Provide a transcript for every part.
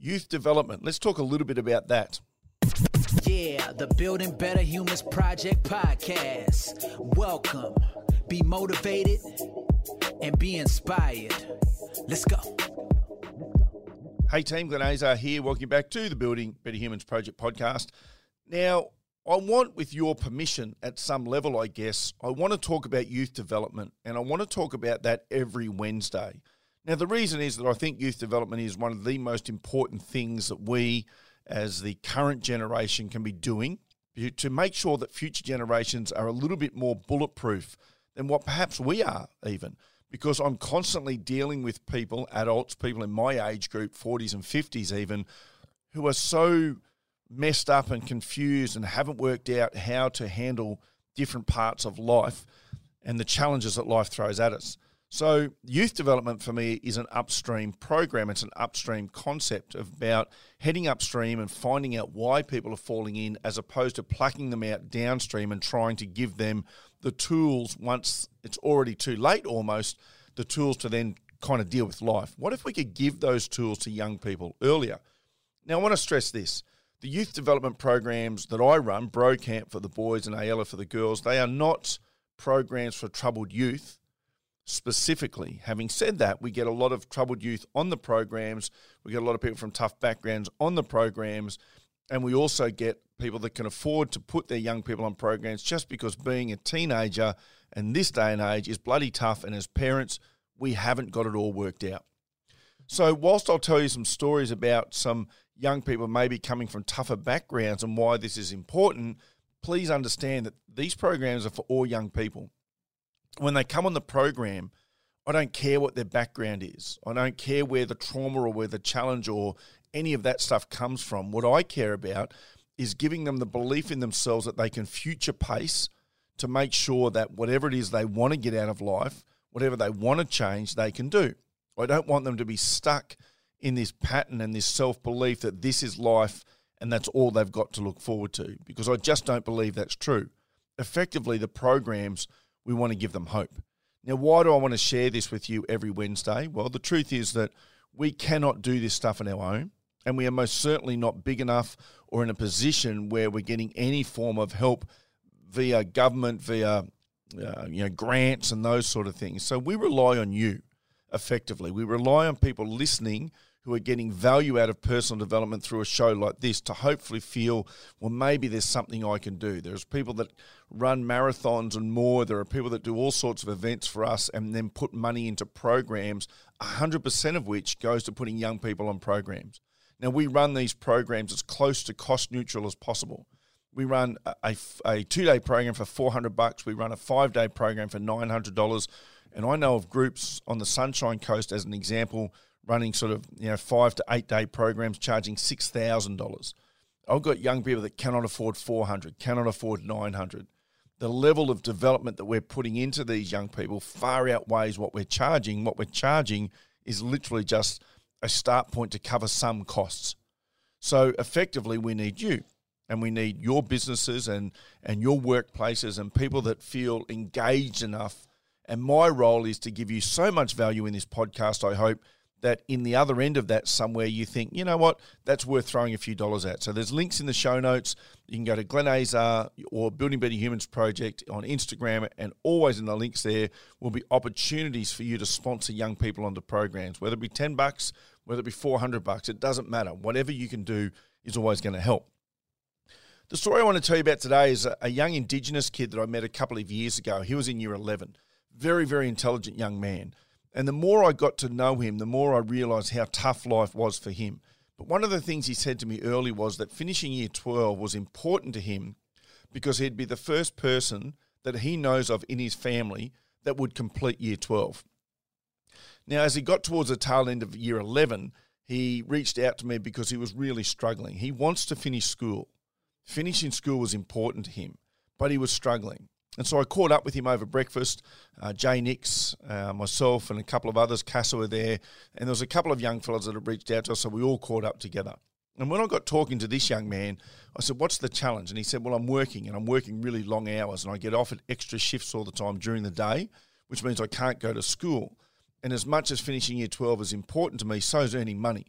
youth development. Let's talk a little bit about that. Yeah, the Building Better Humans Project podcast. Welcome. Be motivated and be inspired. Let's go. Hey team, Glenn Azar here. Welcome back to the Building Better Humans Project podcast. Now, I want, with your permission, at some level, I guess, I want to talk about youth development, and I want to talk about that every Wednesday. Now, the reason is that I think youth development is one of the most important things that we, as the current generation, can be doing to make sure that future generations are a little bit more bulletproof than what perhaps we are, even. Because I'm constantly dealing with people, adults, people in my age group, 40s and 50s even, who are so messed up and confused and haven't worked out how to handle different parts of life and the challenges that life throws at us. So, youth development for me is an upstream program. It's an upstream concept about heading upstream and finding out why people are falling in, as opposed to plucking them out downstream and trying to give them the tools once it's already too late almost, the tools to then kind of deal with life. What if we could give those tools to young people earlier? Now, I want to stress this the youth development programs that I run, Bro Camp for the boys and Ayala for the girls, they are not programs for troubled youth specifically. Having said that, we get a lot of troubled youth on the programs. We get a lot of people from tough backgrounds on the programs. And we also get people that can afford to put their young people on programs just because being a teenager in this day and age is bloody tough. And as parents, we haven't got it all worked out. So, whilst I'll tell you some stories about some young people maybe coming from tougher backgrounds and why this is important, please understand that these programs are for all young people. When they come on the program, I don't care what their background is. I don't care where the trauma or where the challenge or any of that stuff comes from. What I care about is giving them the belief in themselves that they can future pace to make sure that whatever it is they want to get out of life, whatever they want to change, they can do. I don't want them to be stuck in this pattern and this self belief that this is life and that's all they've got to look forward to because I just don't believe that's true. Effectively, the programs, we want to give them hope. Now, why do I want to share this with you every Wednesday? Well, the truth is that we cannot do this stuff on our own, and we are most certainly not big enough or in a position where we're getting any form of help via government, via uh, you know grants and those sort of things. So we rely on you effectively. We rely on people listening who are getting value out of personal development through a show like this to hopefully feel, well, maybe there's something I can do. There's people that run marathons and more. There are people that do all sorts of events for us and then put money into programs, 100% of which goes to putting young people on programs. Now, we run these programs as close to cost neutral as possible. We run a, a, two day program for 400 bucks. We run a five day program for $900. And I know of groups on the Sunshine Coast, as an example, running sort of you know five to eight day programs charging six thousand dollars. I've got young people that cannot afford four hundred, cannot afford nine hundred. The level of development that we're putting into these young people far outweighs what we're charging. What we're charging is literally just a start point to cover some costs. So effectively, we need you and we need your businesses and, and your workplaces and people that feel engaged enough. And my role is to give you so much value in this podcast, I hope, that in the other end of that somewhere you think, you know what, that's worth throwing a few dollars at. So there's links in the show notes. You can go to Glenn Azar or Building Better Humans Project on Instagram, and always in the links there will be opportunities for you to sponsor young people onto programs, whether it be 10 bucks, whether it be 400 bucks, it doesn't matter. Whatever you can do is always going to help. The story I want to tell you about today is a young Indigenous kid that I met a couple of years ago. He was in year 11. Very, very intelligent young man. And the more I got to know him, the more I realised how tough life was for him. But one of the things he said to me early was that finishing year 12 was important to him because he'd be the first person that he knows of in his family that would complete year 12. Now, as he got towards the tail end of year 11, he reached out to me because he was really struggling. He wants to finish school. Finishing school was important to him, but he was struggling. And so I caught up with him over breakfast. Uh, Jay Nix, uh, myself, and a couple of others, Casa were there. And there was a couple of young fellas that had reached out to us, so we all caught up together. And when I got talking to this young man, I said, What's the challenge? And he said, Well, I'm working and I'm working really long hours and I get offered extra shifts all the time during the day, which means I can't go to school. And as much as finishing year 12 is important to me, so is earning money.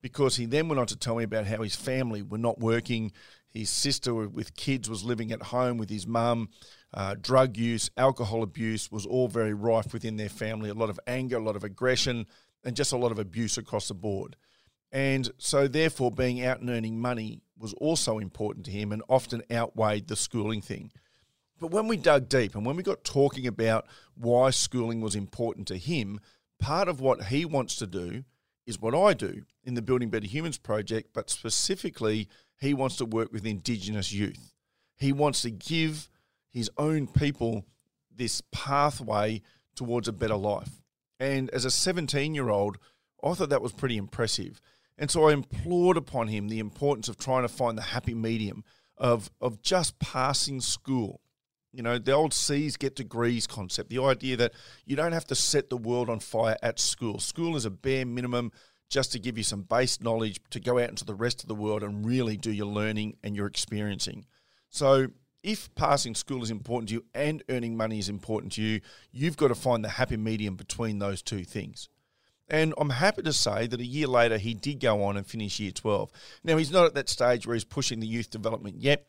because he then went on to tell me about how his family were not working. His sister with kids was living at home with his mum. Uh, drug use, alcohol abuse was all very rife within their family. A lot of anger, a lot of aggression, and just a lot of abuse across the board. And so, therefore, being out and earning money was also important to him and often outweighed the schooling thing. But when we dug deep and when we got talking about why schooling was important to him, part of what he wants to do is what I do in the Building Better Humans project, but specifically, he wants to work with Indigenous youth. He wants to give his own people this pathway towards a better life. And as a 17 year old, I thought that was pretty impressive. And so I implored upon him the importance of trying to find the happy medium of, of just passing school. You know, the old C's get degrees concept, the idea that you don't have to set the world on fire at school. School is a bare minimum just to give you some base knowledge to go out into the rest of the world and really do your learning and your experiencing. So, if passing school is important to you and earning money is important to you, you've got to find the happy medium between those two things. And I'm happy to say that a year later, he did go on and finish year 12. Now, he's not at that stage where he's pushing the youth development yet.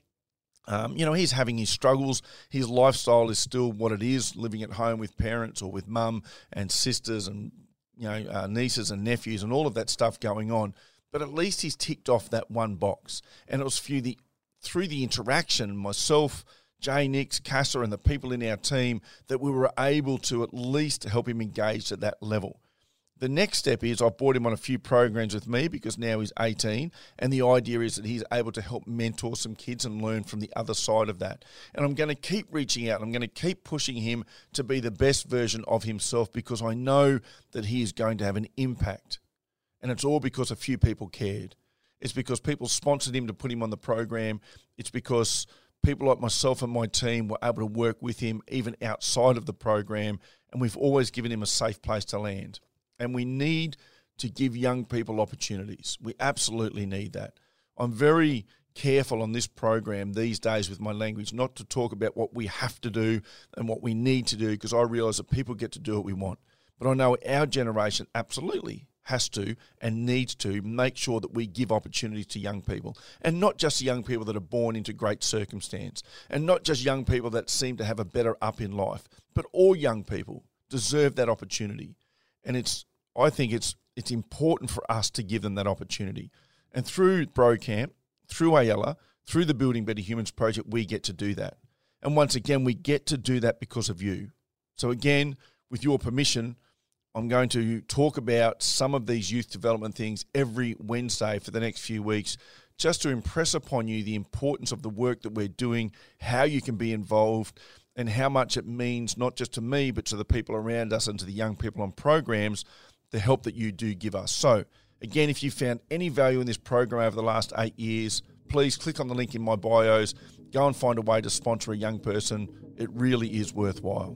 Um, you know, he's having his struggles. His lifestyle is still what it is, living at home with parents or with mum and sisters and, you know, uh, nieces and nephews and all of that stuff going on. But at least he's ticked off that one box. And it was through the, through the interaction, myself, Jay Nix, Casa, and the people in our team, that we were able to at least help him engage at that level. The next step is I've brought him on a few programs with me because now he's 18. And the idea is that he's able to help mentor some kids and learn from the other side of that. And I'm going to keep reaching out. I'm going to keep pushing him to be the best version of himself because I know that he is going to have an impact. And it's all because a few people cared. It's because people sponsored him to put him on the program. It's because people like myself and my team were able to work with him even outside of the program. And we've always given him a safe place to land and we need to give young people opportunities. We absolutely need that. I'm very careful on this program these days with my language not to talk about what we have to do and what we need to do because I realize that people get to do what we want. But I know our generation absolutely has to and needs to make sure that we give opportunities to young people and not just young people that are born into great circumstance and not just young people that seem to have a better up in life, but all young people deserve that opportunity. And it's I think it's it's important for us to give them that opportunity. And through BroCamp, through Ayala, through the Building Better Humans project, we get to do that. And once again, we get to do that because of you. So again, with your permission, I'm going to talk about some of these youth development things every Wednesday for the next few weeks, just to impress upon you the importance of the work that we're doing, how you can be involved, and how much it means not just to me, but to the people around us and to the young people on programs the help that you do give us. So, again, if you found any value in this program over the last eight years, please click on the link in my bios. Go and find a way to sponsor a young person. It really is worthwhile.